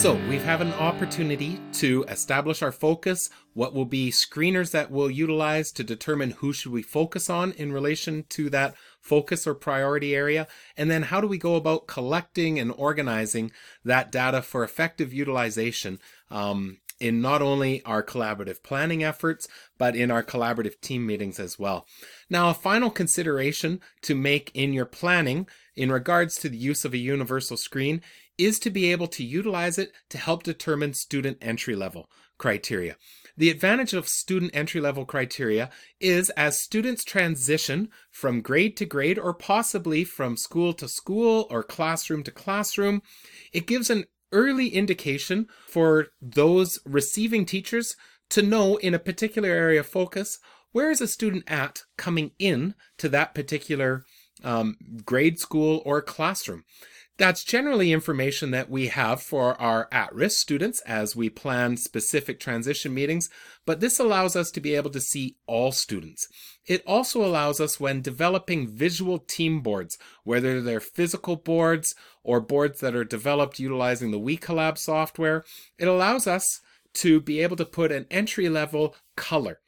So we've had an opportunity to establish our focus, what will be screeners that we'll utilize to determine who should we focus on in relation to that focus or priority area, and then how do we go about collecting and organizing that data for effective utilization um, in not only our collaborative planning efforts, but in our collaborative team meetings as well. Now, a final consideration to make in your planning in regards to the use of a universal screen is to be able to utilize it to help determine student entry level criteria. The advantage of student entry level criteria is as students transition from grade to grade or possibly from school to school or classroom to classroom, it gives an early indication for those receiving teachers to know in a particular area of focus where is a student at coming in to that particular um, grade school or classroom. That's generally information that we have for our at risk students as we plan specific transition meetings, but this allows us to be able to see all students. It also allows us when developing visual team boards, whether they're physical boards or boards that are developed utilizing the WeCollab software, it allows us to be able to put an entry level color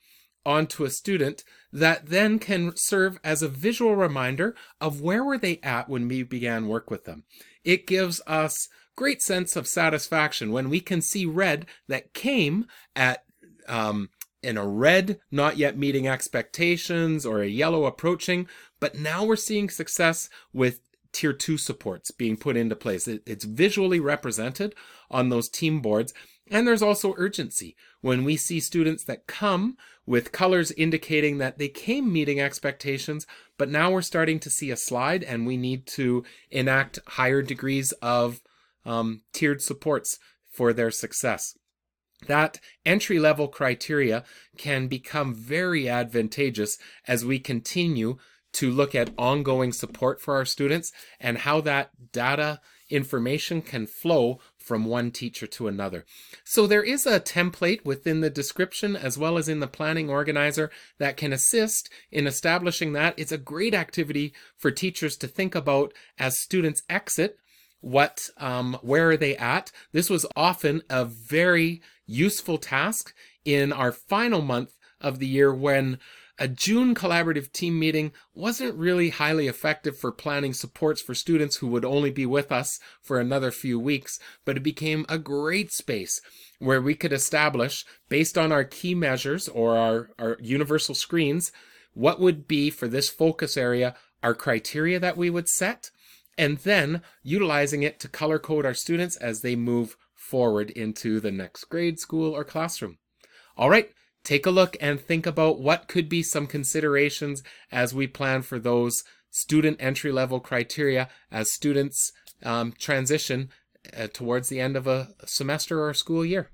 onto a student that then can serve as a visual reminder of where were they at when we began work with them. It gives us great sense of satisfaction when we can see red that came at um, in a red not yet meeting expectations or a yellow approaching, but now we're seeing success with tier two supports being put into place. It, it's visually represented on those team boards. And there's also urgency when we see students that come with colors indicating that they came meeting expectations, but now we're starting to see a slide and we need to enact higher degrees of um, tiered supports for their success. That entry level criteria can become very advantageous as we continue to look at ongoing support for our students and how that data information can flow from one teacher to another. So there is a template within the description as well as in the planning organizer that can assist in establishing that. It's a great activity for teachers to think about as students exit what um, where are they at this was often a very useful task in our final month of the year when a June collaborative team meeting wasn't really highly effective for planning supports for students who would only be with us for another few weeks, but it became a great space where we could establish, based on our key measures or our, our universal screens, what would be for this focus area our criteria that we would set, and then utilizing it to color code our students as they move forward into the next grade, school, or classroom. All right, take a look and think about what could be some considerations as we plan for those student entry level criteria as students um, transition uh, towards the end of a semester or school year.